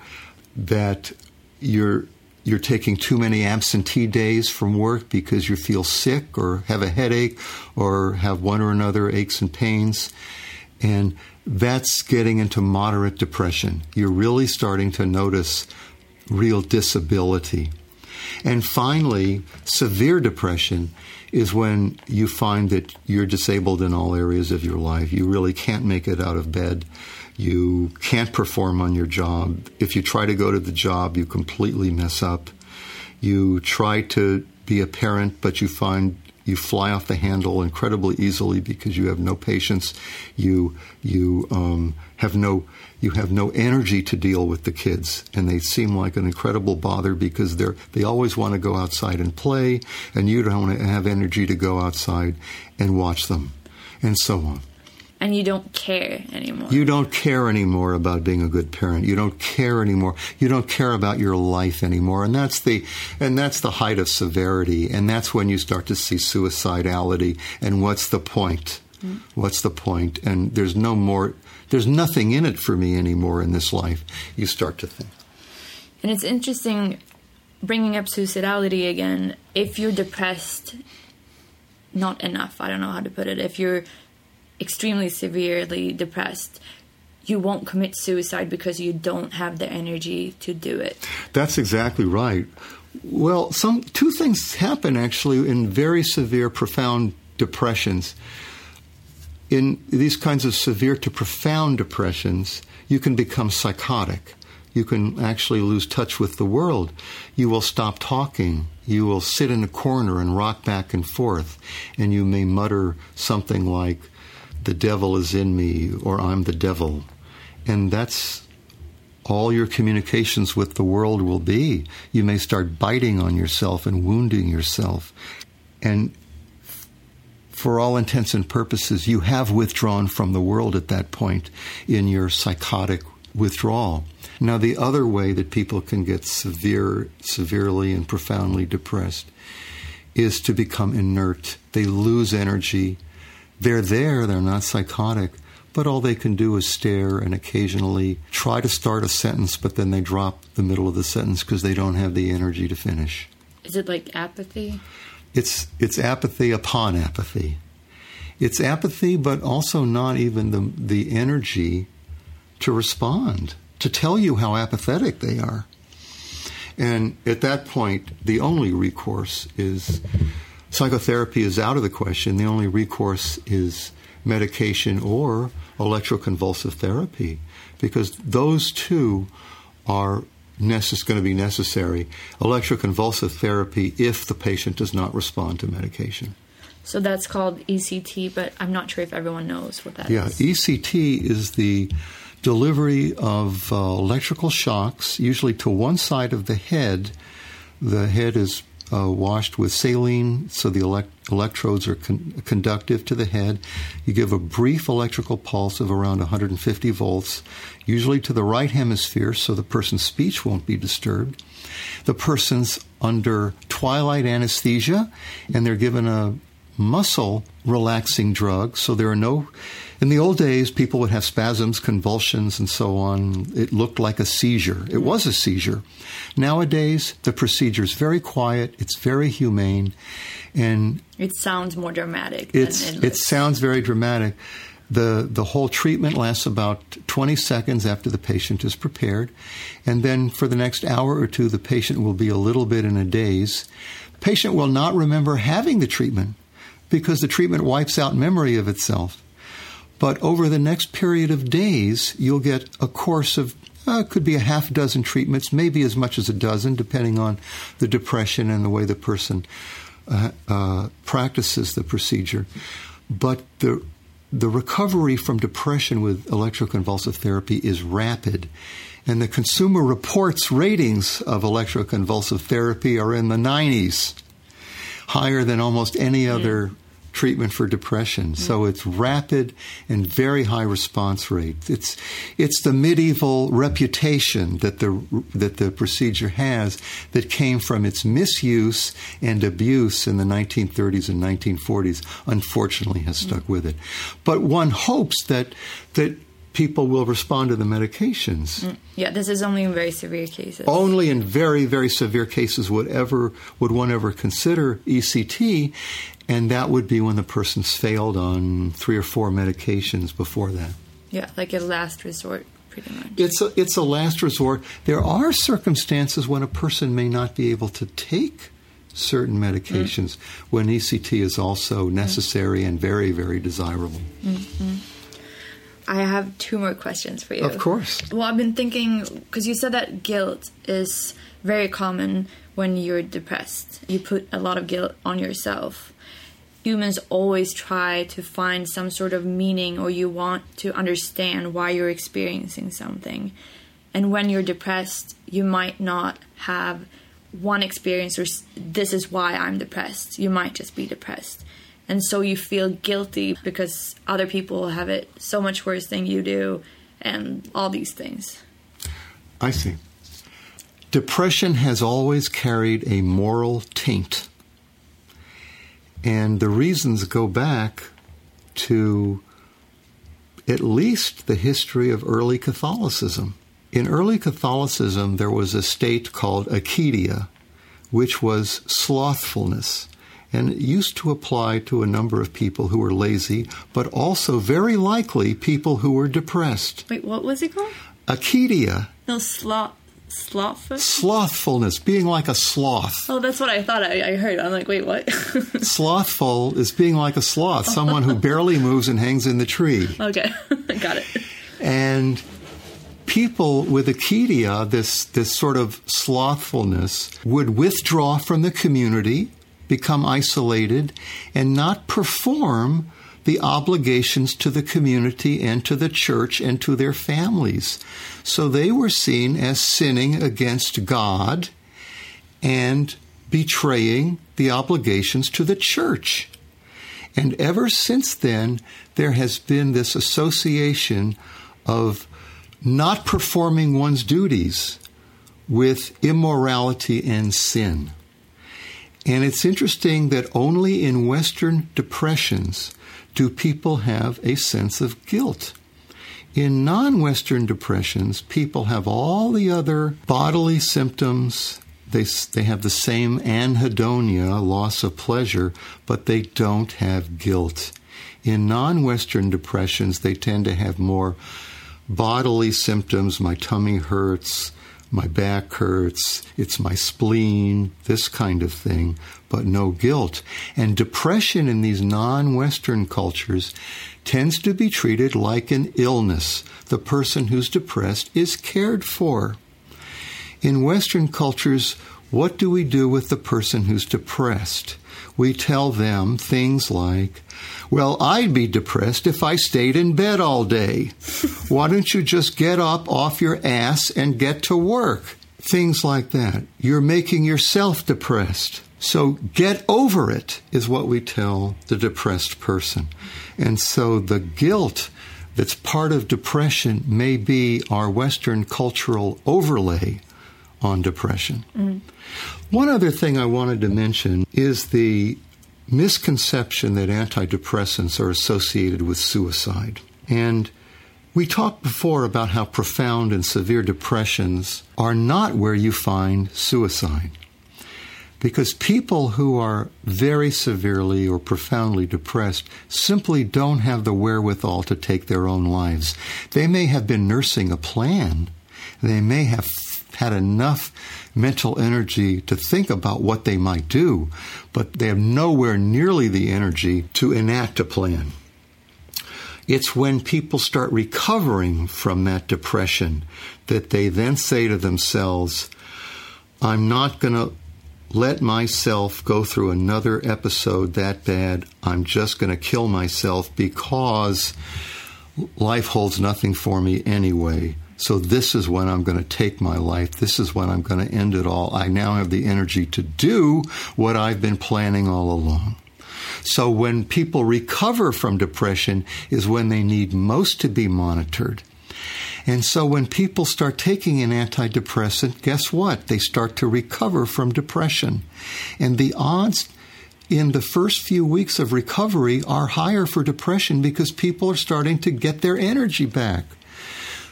that you're you're taking too many absentee days from work because you feel sick or have a headache or have one or another aches and pains. And that's getting into moderate depression. You're really starting to notice real disability. And finally, severe depression is when you find that you're disabled in all areas of your life. You really can't make it out of bed. You can't perform on your job. If you try to go to the job, you completely mess up. You try to be a parent, but you find you fly off the handle incredibly easily because you have no patience. You you um, have no you have no energy to deal with the kids, and they seem like an incredible bother because they're they always want to go outside and play, and you don't want to have energy to go outside and watch them, and so on and you don't care anymore. You don't care anymore about being a good parent. You don't care anymore. You don't care about your life anymore. And that's the and that's the height of severity. And that's when you start to see suicidality. And what's the point? Mm. What's the point? And there's no more there's nothing in it for me anymore in this life. You start to think. And it's interesting bringing up suicidality again. If you're depressed, not enough. I don't know how to put it. If you're extremely severely depressed, you won't commit suicide because you don't have the energy to do it. That's exactly right. Well, some two things happen actually in very severe, profound depressions. In these kinds of severe to profound depressions, you can become psychotic. You can actually lose touch with the world. You will stop talking. You will sit in a corner and rock back and forth, and you may mutter something like, The devil is in me, or I'm the devil. And that's all your communications with the world will be. You may start biting on yourself and wounding yourself. And for all intents and purposes, you have withdrawn from the world at that point in your psychotic withdrawal. Now, the other way that people can get severe, severely and profoundly depressed is to become inert. They lose energy. They're there, they're not psychotic, but all they can do is stare and occasionally try to start a sentence, but then they drop the middle of the sentence because they don't have the energy to finish. Is it like apathy? It's it's apathy upon apathy. It's apathy, but also not even the the energy to respond, to tell you how apathetic they are. And at that point, the only recourse is psychotherapy is out of the question. The only recourse is medication or electroconvulsive therapy because those two are necess- going to be necessary. Electroconvulsive therapy if the patient does not respond to medication. So that's called ECT, but I'm not sure if everyone knows what that yeah, is. ECT is the delivery of uh, electrical shocks, usually to one side of the head. The head is uh, washed with saline so the elect- electrodes are con- conductive to the head. You give a brief electrical pulse of around 150 volts, usually to the right hemisphere so the person's speech won't be disturbed. The person's under twilight anesthesia and they're given a muscle relaxing drug, so there are no in the old days, people would have spasms, convulsions, and so on. It looked like a seizure. It was a seizure. Nowadays, the procedure is very quiet. It's very humane, and it sounds more dramatic. It's it sounds very dramatic. The, the whole treatment lasts about 20 seconds after the patient is prepared. And then for the next hour or two, the patient will be a little bit in a daze. The Patient will not remember having the treatment because the treatment wipes out memory of itself. But over the next period of days, you'll get a course of uh, could be a half dozen treatments, maybe as much as a dozen, depending on the depression and the way the person uh, uh, practices the procedure. But the the recovery from depression with electroconvulsive therapy is rapid. And the Consumer Reports ratings of electroconvulsive therapy are in the 90s, higher than almost any other treatment for depression. Mm-hmm. So it's rapid and very high response rate. It's it's the medieval reputation that the that the procedure has that came from its misuse and abuse in the 1930s and 1940s. Unfortunately, has stuck mm-hmm. with it. But one hopes that that people will respond to the medications. Mm, yeah, this is only in very severe cases. Only in very, very severe cases would ever would one ever consider ECT, and that would be when the person's failed on three or four medications before that. Yeah, like a last resort, pretty much. It's a, it's a last resort. There are circumstances when a person may not be able to take certain medications mm. when ECT is also mm. necessary mm. and very, very desirable. Mm-hmm. I have two more questions for you. Of course. Well, I've been thinking, because you said that guilt is very common when you're depressed. You put a lot of guilt on yourself humans always try to find some sort of meaning or you want to understand why you're experiencing something. And when you're depressed, you might not have one experience or this is why I'm depressed. You might just be depressed. And so you feel guilty because other people have it so much worse than you do and all these things. I see. Depression has always carried a moral taint and the reasons go back to at least the history of early Catholicism. In early Catholicism, there was a state called acedia, which was slothfulness. And it used to apply to a number of people who were lazy, but also very likely people who were depressed. Wait, what was it called? Acedia. No, sloth. Slothful? Slothfulness, being like a sloth. Oh, that's what I thought I, I heard. I'm like, wait, what? <laughs> Slothful is being like a sloth, someone who barely moves and hangs in the tree. okay, <laughs> got it. And people with acedia, this, this sort of slothfulness, would withdraw from the community, become isolated, and not perform the obligations to the community and to the church and to their families. So they were seen as sinning against God and betraying the obligations to the church. And ever since then, there has been this association of not performing one's duties with immorality and sin. And it's interesting that only in Western depressions do people have a sense of guilt. In non Western depressions, people have all the other bodily symptoms. They, they have the same anhedonia, loss of pleasure, but they don't have guilt. In non Western depressions, they tend to have more bodily symptoms. My tummy hurts, my back hurts, it's my spleen, this kind of thing, but no guilt. And depression in these non Western cultures tends to be treated like an illness. The person who's depressed is cared for. In Western cultures, what do we do with the person who's depressed? We tell them things like, Well, I'd be depressed if I stayed in bed all day. <laughs> Why don't you just get up off your ass and get to work? Things like that. You're making yourself depressed. So get over it, is what we tell the depressed person. And so the guilt that's part of depression may be our Western cultural overlay on depression. Mm-hmm. One other thing I wanted to mention is the misconception that antidepressants are associated with suicide. And we talked before about how profound and severe depressions are not where you find suicide. Because people who are very severely or profoundly depressed simply don't have the wherewithal to take their own lives. They may have been nursing a plan. They may have had enough mental energy to think about what they might do, but they have nowhere nearly the energy to enact a plan. It's when people start recovering from that depression that they then say to themselves, I'm not going to let myself go through another episode that bad. I'm just going to kill myself because life holds nothing for me anyway. So this is when I'm going to take my life. This is when I'm going to end it all. I now have the energy to do what I've been planning all along. So when people recover from depression is when they need most to be monitored. And so when people start taking an antidepressant, guess what? They start to recover from depression. And the odds in the first few weeks of recovery are higher for depression because people are starting to get their energy back.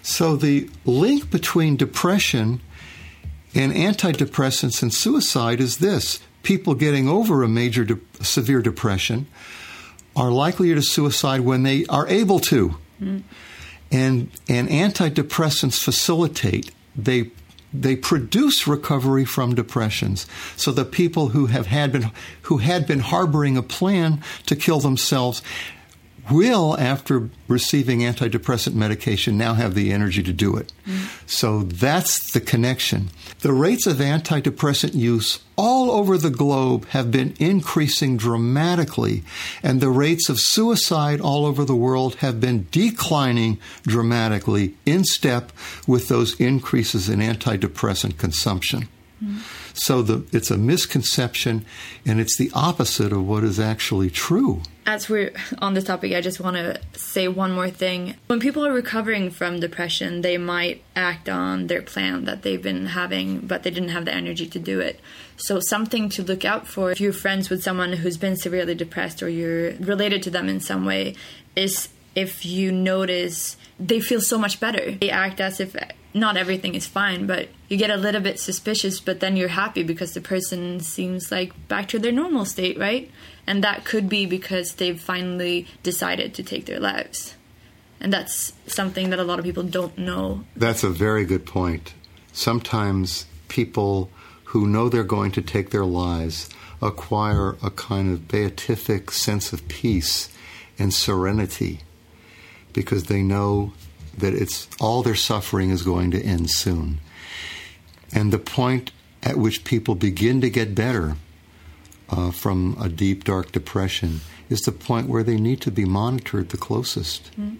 So the link between depression and antidepressants and suicide is this people getting over a major de- severe depression are likelier to suicide when they are able to. Mm and and antidepressants facilitate they they produce recovery from depressions. So the people who have had been who had been harboring a plan to kill themselves will, after receiving antidepressant medication, now have the energy to do it. Mm. So that's the connection. The rates of antidepressant use all over the globe have been increasing dramatically, and the rates of suicide all over the world have been declining dramatically in step with those increases in antidepressant consumption. Mm. So the, it's a misconception, and it's the opposite of what is actually true. As we're <laughs> on this topic, I just want to say one more thing. When people are recovering from depression, they might act on their plan that they've been having, but they didn't have the energy to do it. So, something to look out for if you're friends with someone who's been severely depressed or you're related to them in some way is if you notice they feel so much better. They act as if not everything is fine, but you get a little bit suspicious, but then you're happy because the person seems like back to their normal state, right? And that could be because they've finally decided to take their lives. And that's something that a lot of people don't know. That's a very good point. Sometimes people who know they're going to take their lives acquire a kind of beatific sense of peace and serenity because they know that it's all their suffering is going to end soon. And the point at which people begin to get better uh, from a deep, dark depression is the point where they need to be monitored the closest. Mm.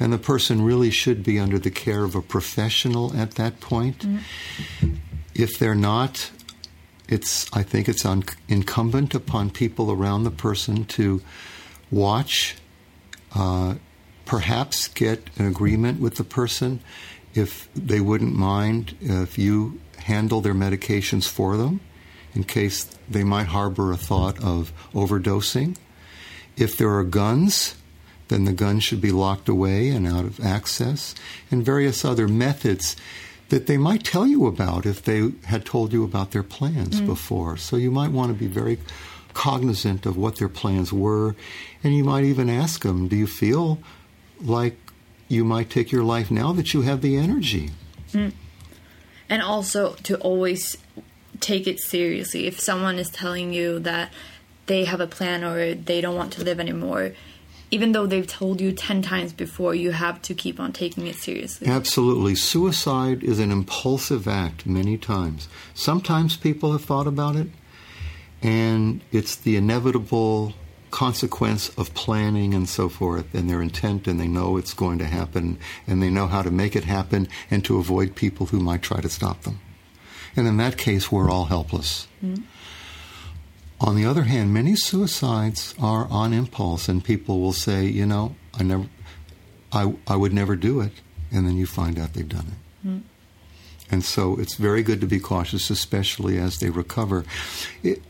And the person really should be under the care of a professional at that point. Mm. If they're not, it's I think it's un- incumbent upon people around the person to watch, uh, perhaps get an agreement with the person if they wouldn't mind if you handle their medications for them in case they might harbor a thought of overdosing. If there are guns, then the gun should be locked away and out of access, and various other methods that they might tell you about if they had told you about their plans mm. before. So you might want to be very cognizant of what their plans were, and you might even ask them, Do you feel like you might take your life now that you have the energy. Mm. And also to always take it seriously. If someone is telling you that they have a plan or they don't want to live anymore, even though they've told you 10 times before, you have to keep on taking it seriously. Absolutely. Suicide is an impulsive act many times. Sometimes people have thought about it, and it's the inevitable consequence of planning and so forth and their intent and they know it's going to happen and they know how to make it happen and to avoid people who might try to stop them. And in that case, we're all helpless. Mm-hmm. On the other hand, many suicides are on impulse and people will say, you know, I never, I, I would never do it. And then you find out they've done it. Mm-hmm. And so it's very good to be cautious, especially as they recover. It,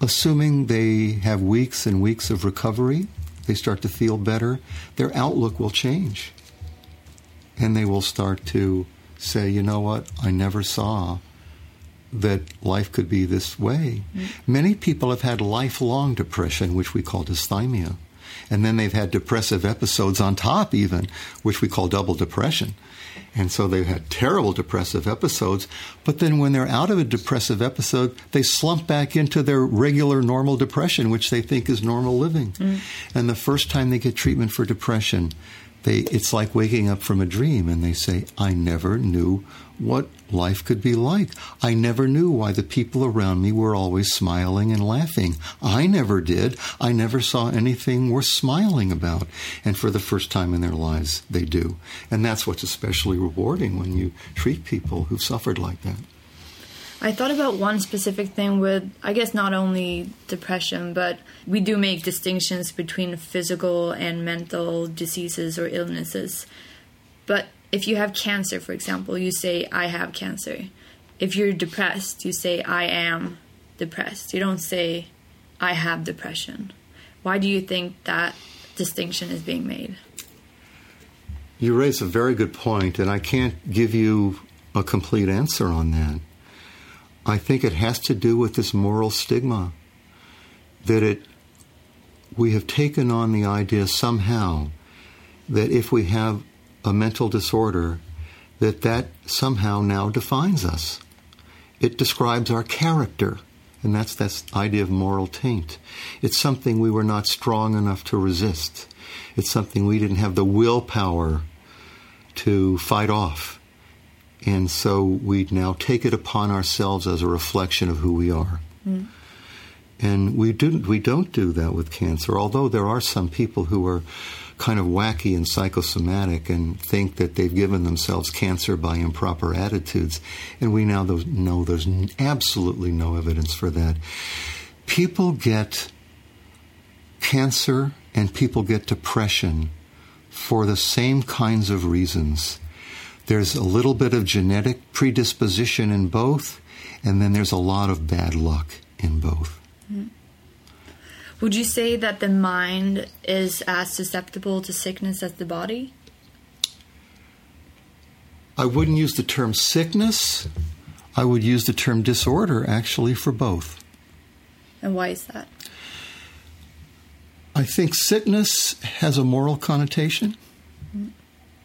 assuming they have weeks and weeks of recovery, they start to feel better, their outlook will change. And they will start to say, you know what, I never saw that life could be this way. Mm-hmm. Many people have had lifelong depression, which we call dysthymia. And then they've had depressive episodes on top, even, which we call double depression. And so they've had terrible depressive episodes. But then when they're out of a depressive episode, they slump back into their regular normal depression, which they think is normal living. Mm. And the first time they get treatment for depression, they, it's like waking up from a dream and they say, I never knew what life could be like. I never knew why the people around me were always smiling and laughing. I never did. I never saw anything worth smiling about. And for the first time in their lives, they do. And that's what's especially rewarding when you treat people who've suffered like that. I thought about one specific thing with, I guess, not only depression, but we do make distinctions between physical and mental diseases or illnesses. But if you have cancer, for example, you say, I have cancer. If you're depressed, you say, I am depressed. You don't say, I have depression. Why do you think that distinction is being made? You raise a very good point, and I can't give you a complete answer on that. I think it has to do with this moral stigma that it we have taken on the idea somehow that if we have a mental disorder, that that somehow now defines us. It describes our character, and that's that idea of moral taint. It's something we were not strong enough to resist. It's something we didn't have the willpower to fight off. And so we now take it upon ourselves as a reflection of who we are. Mm. And we didn't we don't do that with cancer, although there are some people who are kind of wacky and psychosomatic and think that they've given themselves cancer by improper attitudes. And we now know there's absolutely no evidence for that. People get cancer and people get depression for the same kinds of reasons. There's a little bit of genetic predisposition in both, and then there's a lot of bad luck in both. Would you say that the mind is as susceptible to sickness as the body? I wouldn't use the term sickness. I would use the term disorder actually for both. And why is that? I think sickness has a moral connotation,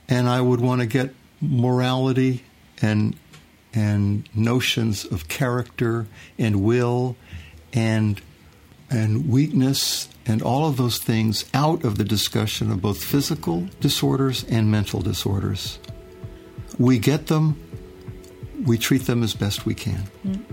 and I would want to get morality and and notions of character and will and and weakness and all of those things out of the discussion of both physical disorders and mental disorders. We get them, we treat them as best we can. Mm.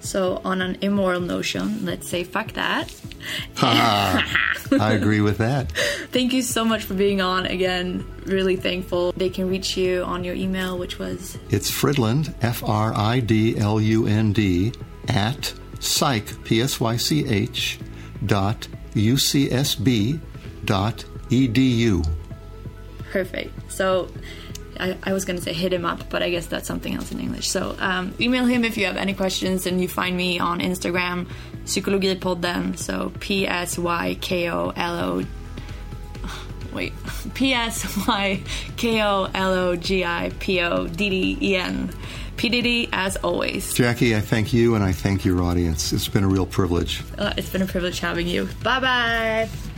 So, on an immoral notion, let's say fuck that. <laughs> I agree with that. Thank you so much for being on again. Really thankful. They can reach you on your email, which was It's Fridlund, F R I D L U N D, at psych, P S Y C H, dot UCSB dot edu. perfect. So, I, I was going to say hit him up, but I guess that's something else in English. So, um, email him if you have any questions, and you find me on Instagram, Psykologipodden. So, P S Y K O L O. Wait, <laughs> P S Y K O L O G I P O D D E N. P D D as always. Jackie, I thank you and I thank your audience. It's been a real privilege. Uh, it's been a privilege having you. Bye bye.